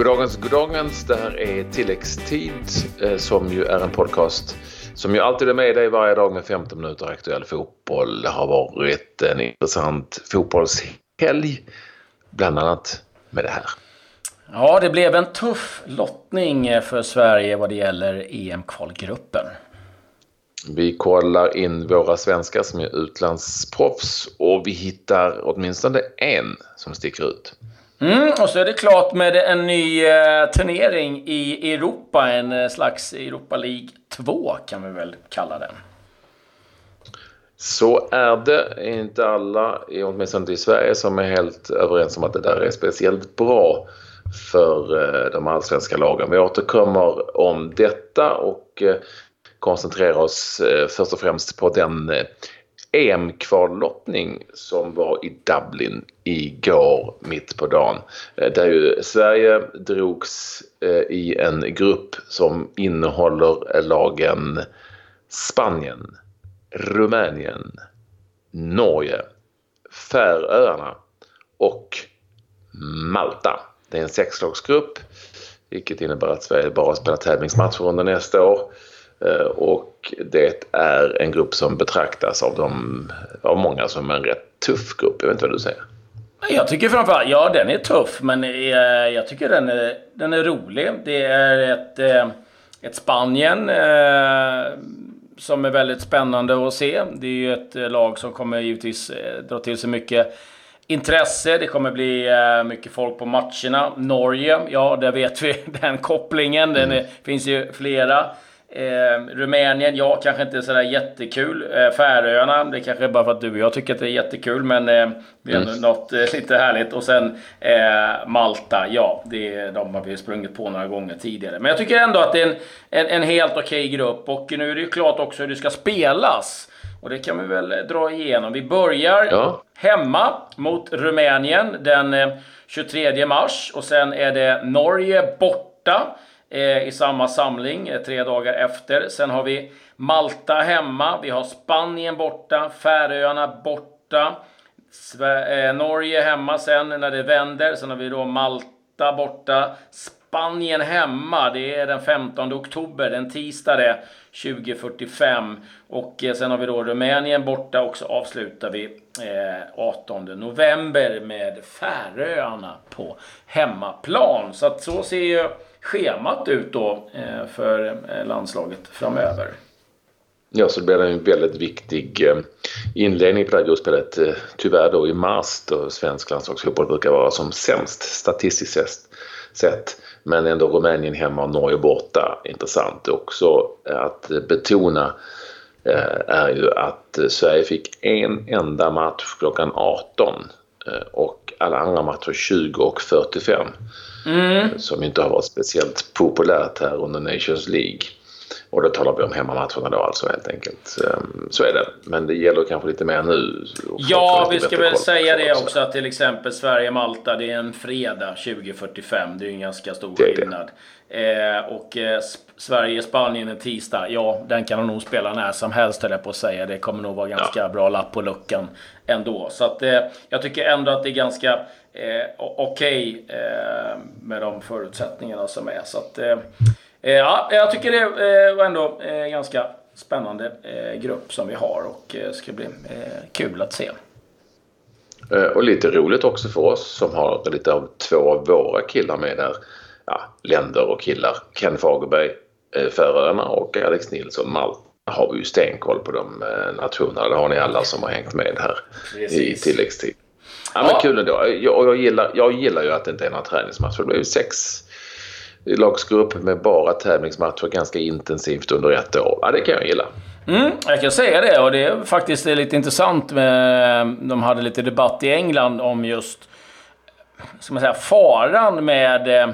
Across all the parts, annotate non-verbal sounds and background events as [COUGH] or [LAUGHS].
Goddagens, goddagens. Det här är Tilläggstid eh, som ju är en podcast som ju alltid är med dig varje dag med 15 minuter aktuell fotboll. Det har varit en intressant fotbollshelg, bland annat med det här. Ja, det blev en tuff lottning för Sverige vad det gäller EM-kvalgruppen. Vi kollar in våra svenskar som är utlandsproffs och vi hittar åtminstone en som sticker ut. Mm, och så är det klart med en ny eh, turnering i Europa. En eh, slags Europa League 2 kan vi väl kalla den. Så är det. Inte alla, åtminstone inte i Sverige, som är helt överens om att det där är speciellt bra för eh, de allsvenska lagen. Vi återkommer om detta och eh, koncentrerar oss eh, först och främst på den eh, EM-kvallottning som var i Dublin igår mitt på dagen. Eh, där ju Sverige drogs eh, i en grupp som innehåller lagen Spanien, Rumänien, Norge, Färöarna och Malta. Det är en sexlagsgrupp vilket innebär att Sverige bara spelar tävlingsmatcher under nästa år. Eh, och det är en grupp som betraktas av, dem, av många som en rätt tuff grupp. Jag vet inte vad du säger? Jag tycker framförallt, ja den är tuff men eh, jag tycker den är, den är rolig. Det är ett, eh, ett Spanien som är väldigt spännande att se. Det är ju ett lag som kommer givetvis dra till sig mycket intresse. Det kommer bli mycket folk på matcherna. Norge, ja där vet vi [LAUGHS] den kopplingen. Den är, finns ju flera. Eh, Rumänien, ja, kanske inte sådär jättekul. Eh, Färöarna, det kanske är bara för att du och jag tycker att det är jättekul, men eh, det är mm. något eh, lite härligt. Och sen eh, Malta, ja, det, de har vi sprungit på några gånger tidigare. Men jag tycker ändå att det är en, en, en helt okej okay grupp. Och nu är det ju klart också hur det ska spelas. Och det kan vi väl dra igenom. Vi börjar ja. hemma mot Rumänien den 23 eh, mars. Och sen är det Norge borta eh, i samma samling eh, tre dagar efter. Sen har vi Malta hemma. Vi har Spanien borta. Färöarna borta. Sve eh, Norge hemma sen när det vänder. Sen har vi då Malta borta. Spanien hemma. Det är den 15 oktober, den tisdag det. 2045. Och eh, sen har vi då Rumänien borta och så avslutar vi eh, 18 november med Färöarna på hemmaplan. Så att så ser ju schemat ut då eh, för eh, landslaget framöver. Ja, så det blir en väldigt viktig eh, inledning på det här gruppspelet. Tyvärr då i mars då svensk landslagsfotboll brukar vara som sämst statistiskt sett. Men ändå Rumänien hemma och Norge borta. Intressant också att betona är ju att Sverige fick en enda match klockan 18 och alla andra matcher 20 och 45. Mm. Som inte har varit speciellt populärt här under Nations League. Och då talar vi om hemmamatcherna då alltså helt enkelt. Ehm, så är det. Men det gäller kanske lite mer nu. Ja, vi ska väl säga det också att till exempel Sverige-Malta, det är en fredag 2045. Det är ju en ganska stor skillnad. Eh, och eh, Sverige-Spanien en tisdag, ja den kan de nog spela när som helst höll jag på att säga. Det kommer nog vara ganska ja. bra lapp på luckan ändå. Så att eh, jag tycker ändå att det är ganska eh, okej okay, eh, med de förutsättningarna som är. Så att, eh, ja, jag tycker det var ändå en ganska spännande grupp som vi har och ska bli kul att se. Och lite roligt också för oss som har lite av två av våra killar med där. Ja, länder och killar. Ken Fagerberg, Färöarna och Alex Nilsson, Malta har vi ju stenkoll på de nationerna. Det har ni alla som har hängt med här Precis. i tilläggstid. Ja, men kul ändå. Jag, jag, gillar, jag gillar ju att det inte är några träningsmatcher. Det blir ju sex lagsgrupp med bara tävlingsmatcher ganska intensivt under ett år. Ja, det kan jag gilla. Mm, jag kan säga det och det är faktiskt lite intressant med... De hade lite debatt i England om just ska man säga, faran med eh,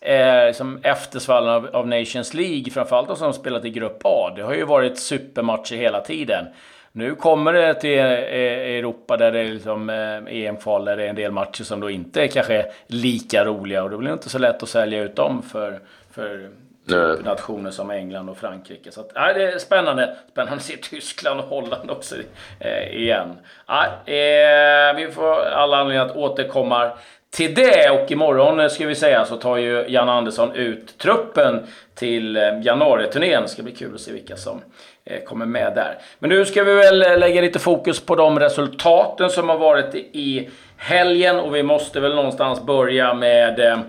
eh liksom eftersvallen av, av Nations League, framförallt de som spelat i Grupp A. Det har ju varit supermatcher hela tiden. Nu kommer det till eh, Europa där det är liksom EM-kval där det är en del matcher som då inte är kanske lika roliga och då blir det inte så lätt att sälja ut dem för, för typ nationer som England och Frankrike. Så att, ja, det är spännande. Spännande att se Tyskland och Holland också eh, igen. Ja, eh, vi får alla anledning att återkomma till det. Och imorgon eh, ska vi säga så tar ju Jan Andersson ut truppen till eh, januariturnén. Det ska bli kul att se vilka som eh, kommer med där. Men nu ska vi väl lägga lite fokus på de resultaten som har varit i helgen och vi måste väl någonstans börja med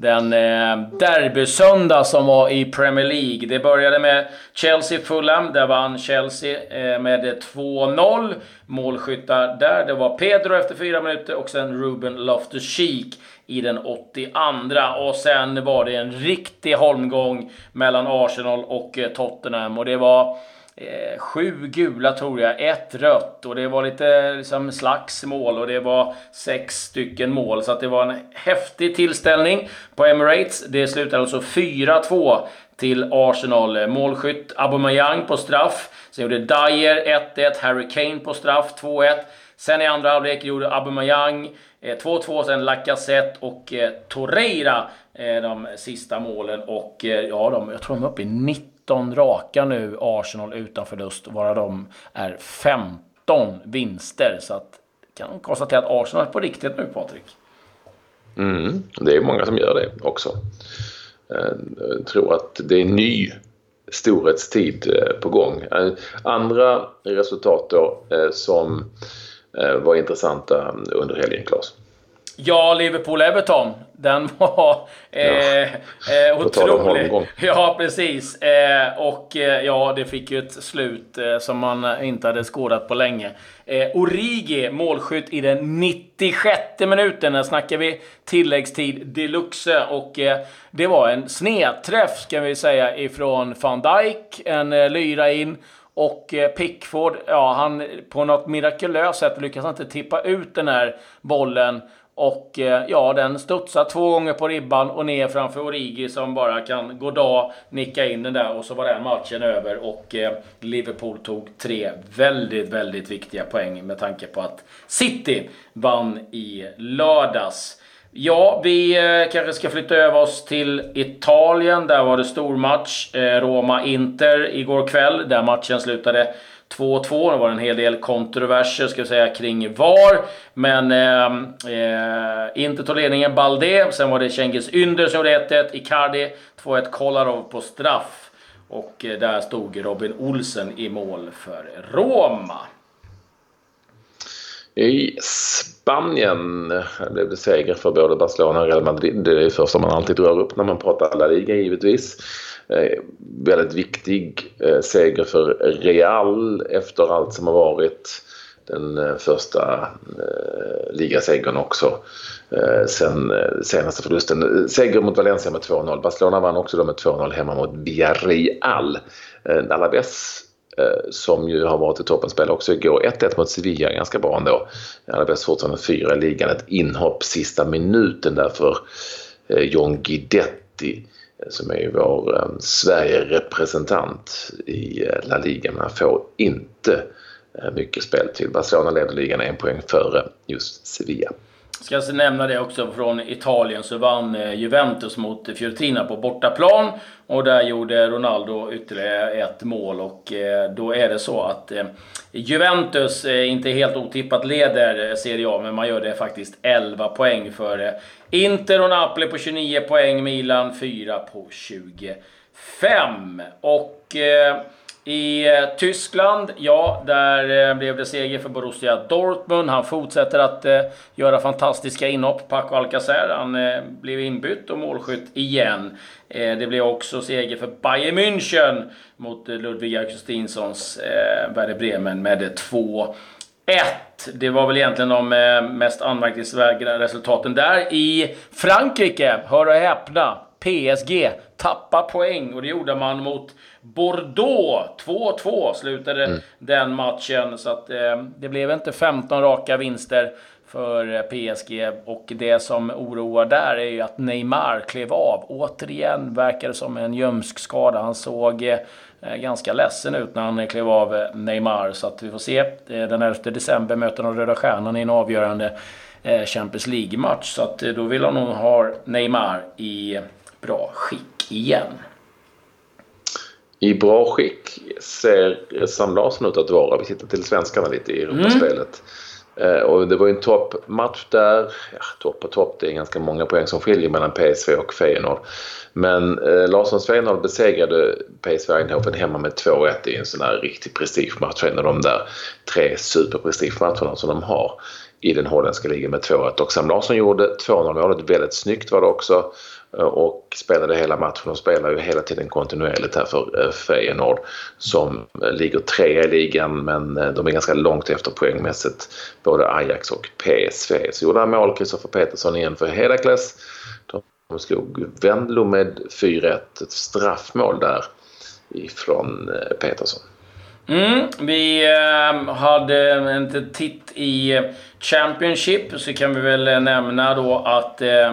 den eh, derbysöndag som var i Premier League. Det började med Chelsea-Fulham. Där vann Chelsea eh, med 2-0. Målskyttar där, det var Pedro efter fyra minuter och sen Ruben Loftus-Cheek i den 82. Och sen var det en riktig holmgång mellan Arsenal och eh, Tottenham. Och det var eh, sju gula tror jag, ett rött och det var lite liksom, slagsmål och det var sex stycken mål. Så att det var en häftig tillställning på Emirates. Det slutade alltså 4-2 till Arsenal. Målskytt Aubameyang på straff. Sen gjorde Dyer 1-1, Harry Kane på straff 2-1. Sen i andra halvlek gjorde Aubameyang eh, 2-2, sen Lacazette och eh, Torreira eh, de sista målen. Och ja, de, jag tror de är uppe i 19 raka nu Arsenal utan förlust, varav de är 15 vinster. Så att kan konstatera att Arsenal är på riktigt nu, Patrik. Mm, det är många som gör det också. Jag tror att det är ny storhetstid på gång. Andra resultat då som var intressanta under helgen, Claes? Ja, Liverpool-Everton. Den var eh, ja. eh, otrolig. Ja, precis. Eh, och eh, ja, det fick ju ett slut eh, som man inte hade skådat på länge. Eh, Origi, målskytt i den 96 minuten. Där snackar vi tilläggstid deluxe. Och eh, det var en snedträff, ska vi säga, ifrån van Dijk. En eh, lyra in. Och eh, Pickford, ja, han på något mirakulöst sätt lyckas inte tippa ut den här bollen. Och eh, ja, den studsar två gånger på ribban och ner framför Origi som bara kan gå dag, nicka in den där och så var den matchen över. Och eh, Liverpool tog tre väldigt, väldigt viktiga poäng med tanke på att City vann i lördags. Ja, vi eh, kanske ska flytta över oss till Italien. Där var det stormatch. Eh, Roma-Inter igår kväll. Där matchen slutade 2-2. Det var en hel del kontroverser ska vi säga kring VAR. Men eh, eh Inter tog ledningen Balde. Sen var det Cengiz Ynder som gjorde 1-1. Icardi 2-1 Kolarov på straff. Och eh, där stod Robin Olsen i mål för Roma. I Spanien blev det seger för både Barcelona och Real Madrid. Det är det första man alltid drar upp när man pratar La Liga givetvis. Eh, väldigt viktig eh, seger för Real efter allt som har varit. Den eh, första eh, ligasegern också eh, sen eh, senaste förlusten. Seger mot Valencia med 2-0. Barcelona vann också då med 2-0 hemma mot Villarreal. Alaves Eh, som ju har varit i toppenspel också igår. 1-1 mot Sevilla, ganska bra ändå. Alaves fortfarande fyra i ligan. Ett inhopp sista minuten där för eh, John Guidetti eh, som är vår Sverige-representant i La Liga men han får inte mycket spel till. Barcelona leder ligan en poäng före just Sevilla. Ska jag nämna det också från Italien så vann eh, Juventus mot Fiorentina på bortaplan. Och där gjorde Ronaldo ytterligare ett mål och eh, då är det så att eh, Juventus inte helt otippat leder Serie A men man gör det faktiskt 11 poäng före Inter och Napoli på 29 poäng, Milan 4 på 25. Och eh, i eh, Tyskland, ja, där eh, blev det seger för Borussia Dortmund. Han fortsätter att eh, göra fantastiska inhopp. Paco Alcacer, han eh, blev inbytt och målskytt igen. Eh, det blev också seger för Bayern München mot eh, Ludvig Augustinssons Werder Bremen med 2 1. Det var väl egentligen de mest anmärkningsvärda resultaten där. I Frankrike, hör och häpna, PSG tappar poäng och det gjorde man mot Bordeaux. 2-2 slutade mm. den matchen. Så att, eh, det blev inte 15 raka vinster för eh, PSG. Och det som oroar där är ju att Neymar klev av. Återigen verkar det som en ljumskskada. Han såg eh, Eh, ganska ledsen ut när han klev av eh, Neymar. Så att vi får se. Eh, den 11 december möter de Röda Stjärnan i en avgörande Champions League-match. Så att då vill han nog ha Neymar i bra skick igen. I bra skick ser Sam Larsson ut att vara. Vi tittar till svenskarna lite i Europaspelet. Eh, och det var ju en toppmatch där. Ja, topp och topp, det är ganska många poäng som skiljer mellan PSV och Feyenoord. Men eh, Larssons Feyenoord besegrade PSV Eindhoven hemma med 2-1 i en sån här riktig prestigematch. En av de där tre superprestigematcherna som de har i den holländska ligan med 2-1. Och Sam Larsson gjorde 2-0 målet. Väldigt snyggt var det också. Eh, och spelade hela matchen. De spelar ju hela tiden kontinuerligt här för eh, Feyenoord som eh, ligger trea i ligan men de är ganska långt efter poängmässigt både Ajax och PSV. Så gjorde han mål, Kristoffer Petersson igen för Herakles. De slog Wendlo med 4-1, ett straffmål där ifrån Petersson. Mm, vi äh, hade en titt i Championship så kan vi väl nämna då att äh,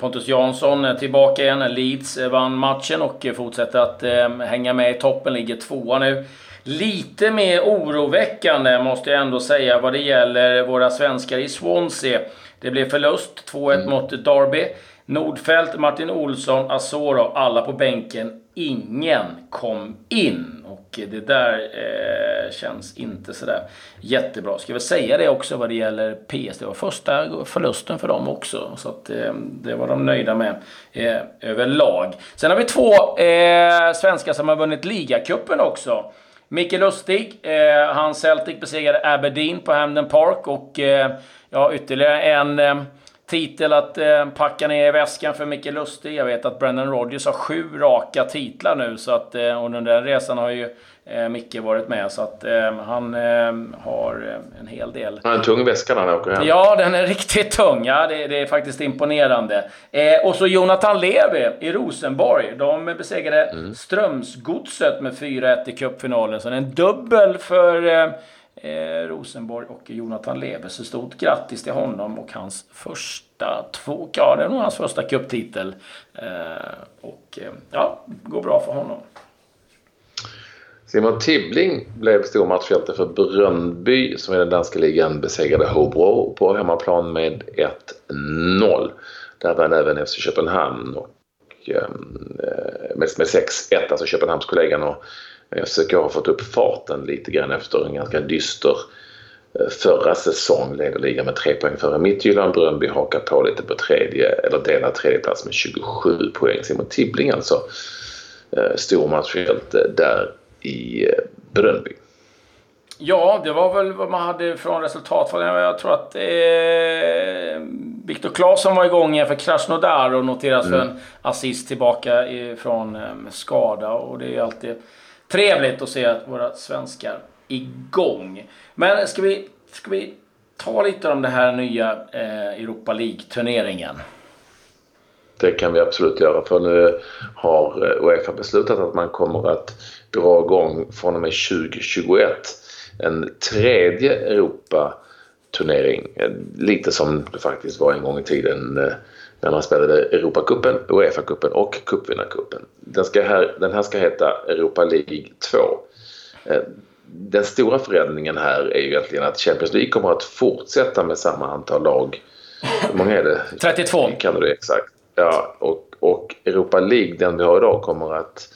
Pontus Jansson är tillbaka igen. Leeds vann matchen och fortsätter att äh, hänga med i toppen, ligger tvåa nu. Lite mer oroväckande måste jag ändå säga vad det gäller våra svenskar i Swansea. Det blev förlust, 2-1 mm. mot Derby. Nordfeldt, Martin Olsson, Asoro, alla på bänken. Ingen kom in. Och det där eh, känns inte sådär jättebra. Ska vi säga det också vad det gäller PS. Det var första förlusten för dem också. Så att, eh, det var de nöjda med eh, överlag. Sen har vi två eh, svenskar som har vunnit ligacupen också. Micke Lustig, eh, han Celtic besegrade Aberdeen på Hamden Park och eh, ja, ytterligare en eh, titel att eh, packa ner i väskan för Micke Lustig. Jag vet att Brendan Rodgers har sju raka titlar nu så att, eh, och under den resan har ju eh, Micke varit med så att eh, han eh, har eh, en hel del. Han har en tung väska när han åker hem. Ja, den är riktigt tung. Ja, det, det är faktiskt imponerande. Eh, och så Jonathan Levi i Rosenborg. De besegrade mm. Strömsgodset med 4-1 i cupfinalen. Så det är en dubbel för Eh, Rosenborg och Jonathan Lever. Så stort grattis till honom och hans första två, ja det är nog hans första cuptitel. Eh, och eh, ja, går bra för honom. Simon Tibbling blev stormatchhjälte för Brönnby som i den danska ligan besegrade Hobro på hemmaplan med 1-0. Där vann även FC Köpenhamn och, ehm, eh, med, med 6-1, alltså Köpenhamnskollegan. Och FCK har fått upp farten lite grann efter en ganska dyster eh, förra säsong. Leder ligan med tre poäng före Midtjylland. Bröndby hakar på lite på tredje, eller delar tredje plats med 27 poäng. Simon Tibbling alltså eh, stormatchhjälte där i eh, Bröndby. Ja, det var väl vad man hade från resultat. Jag tror att eh, Viktor Claesson var igång för Krasnodar och noteras mm. för en assist tillbaka från eh, skada. Och det är alltid Trevligt att se att våra svenskar igång. Men ska vi, ska vi ta lite om den här nya eh, Europa League-turneringen? Det kan vi absolut göra för nu har eh, Uefa beslutat att man kommer att dra igång från och med 2021 en tredje Europa-turnering. Eh, lite som det faktiskt var en gång i tiden eh, när man spelade Europacupen, Uefa-cupen och cupvinnarcupen. Den, här, den här ska heta Europa League 2. Eh, den stora förändringen här är ju egentligen att Champions League kommer att fortsätta med samma antal lag. Hur många är det? 32. Kan du det exakt? Ja, och, och Europa League, den vi har idag, kommer att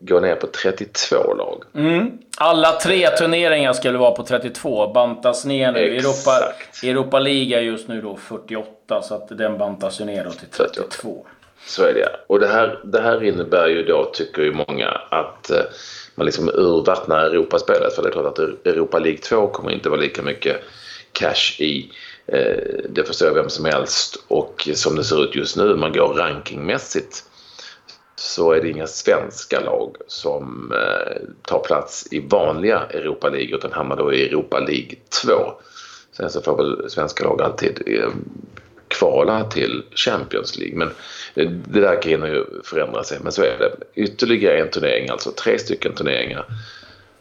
gå ner på 32 lag. Mm. Alla tre turneringar skulle vara på 32, bantas ner nu. Europa, Europa League är just nu då 48, så att den bantas ju ner då till 32. Så är det Och det här, det här innebär ju då, tycker ju många, att eh, man liksom urvattnar Europaspelet. För det är klart att Europa League 2 kommer inte vara lika mycket cash i. Eh, det förstår vem som helst. Och som det ser ut just nu, man går rankingmässigt så är det inga svenska lag som eh, tar plats i vanliga Europa League utan hamnar då i Europa League 2. Sen så får väl svenska lag alltid eh, kvala till Champions League. Men det där kan ju förändra sig. Men så är det. Ytterligare en turnering, alltså tre stycken turneringar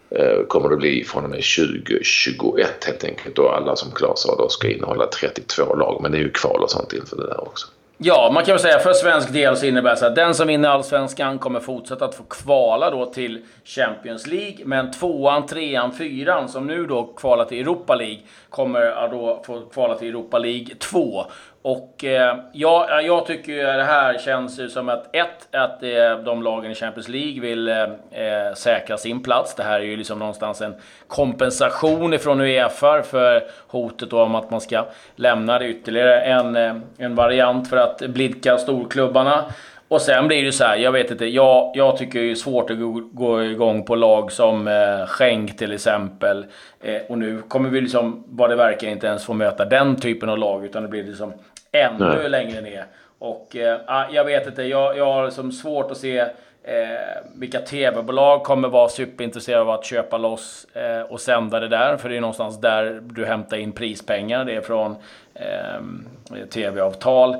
eh, kommer det bli från och med 2021 helt enkelt. Och alla som klarar sa då ska innehålla 32 lag. Men det är ju kval och sånt inför det där också. Ja, man kan väl säga för svensk del så innebär det så att den som vinner Allsvenskan kommer fortsätta att få kvala då till Champions League. Men tvåan, trean, fyran som nu då kvalar till Europa League kommer att då få kvala till Europa League 2. Och eh, ja, eh, jag tycker ju det här känns ju som att ett, att eh, de lagen i Champions League vill eh, eh, säkra sin plats. Det här är ju liksom någonstans en kompensation ifrån Uefa för hotet om att man ska lämna det. Ytterligare en, eh, en variant för att blidka storklubbarna. Och sen blir det så här, jag vet inte, jag, jag tycker det är svårt att gå, gå igång på lag som eh, Schenk till exempel. Eh, och nu kommer vi liksom, vad det verkar, inte ens få möta den typen av lag, utan det blir liksom ännu Nej. längre ner. Och eh, ah, jag vet inte, jag, jag har liksom svårt att se eh, vilka tv-bolag kommer vara superintresserade av att köpa loss eh, och sända det där. För det är någonstans där du hämtar in prispengar. Det är från eh, tv-avtal.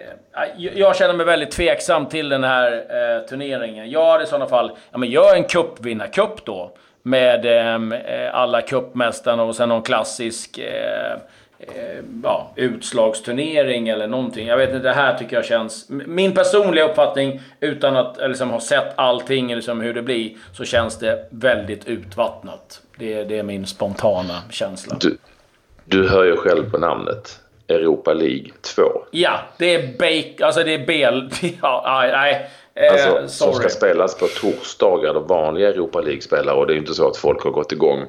Eh, jag känner mig väldigt tveksam till den här eh, turneringen. Jag hade i sådana fall, ja men gör en cupvinnarcup då. Med ehm, eh, alla cupmästarna och sen någon klassisk eh, eh, ja, utslagsturnering eller någonting. Jag vet inte, det här tycker jag känns... Min personliga uppfattning, utan att eh, liksom, ha sett allting, liksom, hur det blir, så känns det väldigt utvattnat. Det, det är min spontana känsla. Du, du hör ju själv på namnet. Europa League 2. Ja, det är Bake, alltså det är Bel... [LAUGHS] Ja, nej. Eh, alltså, som ska spelas på torsdagar då vanliga Europa League-spelare och det är ju inte så att folk har gått igång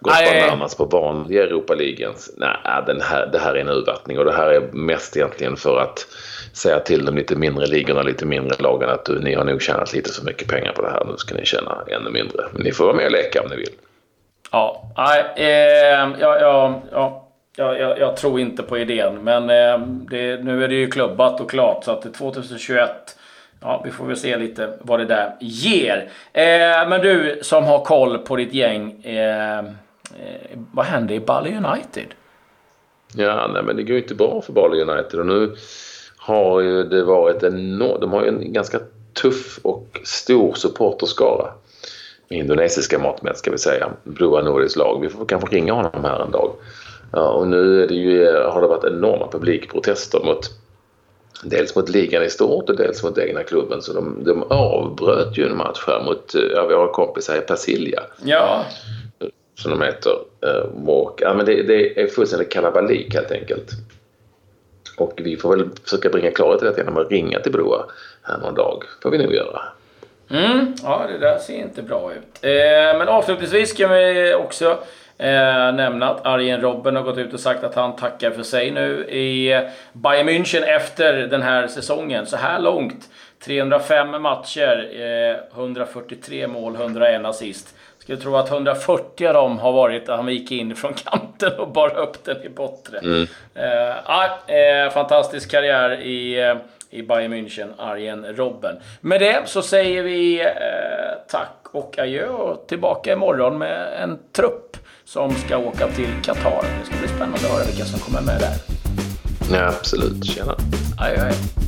gått bananas på vanliga Europa League. Nej, den här, det här är en urvattning och det här är mest egentligen för att säga till de lite mindre ligorna, lite mindre lagen att du, ni har nog tjänat lite för mycket pengar på det här. Nu ska ni tjäna ännu mindre. Men ni får vara med och leka om ni vill. Ja, nej, eh, ja, ja, ja. Jag, jag, jag, tror inte på idén, men eh, det, nu är det ju klubbat och klart så att 2021 Ja, vi får väl se lite vad det där ger. Eh, men du som har koll på ditt gäng. Eh, eh, vad händer i Bali United? Ja, nej, men det går ju inte bra för Bali United. Och nu har ju det varit en... De har ju en ganska tuff och stor supporterskara. Med indonesiska mått mätt ska vi säga. Broa Noris lag. Vi får kanske ringa honom här en dag. Ja, och nu är det ju, har det varit enorma publikprotester mot dels mot ligan i stort och dels mot egna klubben. Så de, de avbröt ju en match här mot ja, våra kompisar i Persilja. Ja. Som de heter. Och, ja, men det, det är fullständigt kalabalik helt enkelt. Och vi får väl försöka bringa klarhet i detta genom att ringa till Broa här någon dag. får vi nog göra. Mm, ja, det där ser inte bra ut. Eh, men avslutningsvis kan vi också Eh, nämna att Arjen Robben har gått ut och sagt att han tackar för sig nu i Bayern München efter den här säsongen. Så här långt 305 matcher, eh, 143 mål, 101 assist. Skulle tro att 140 av dem har varit att han gick in från [LAUGHS] kanten och bar upp den i botten. Mm. Eh, fantastisk karriär i, eh, i Bayern München, Arjen Robben. Med det så säger vi eh, tack och adjö och tillbaka imorgon med en trupp som ska åka till Qatar. Det ska bli spännande att höra vilka som kommer med där. Ja, absolut. Tjena. Aj, aj.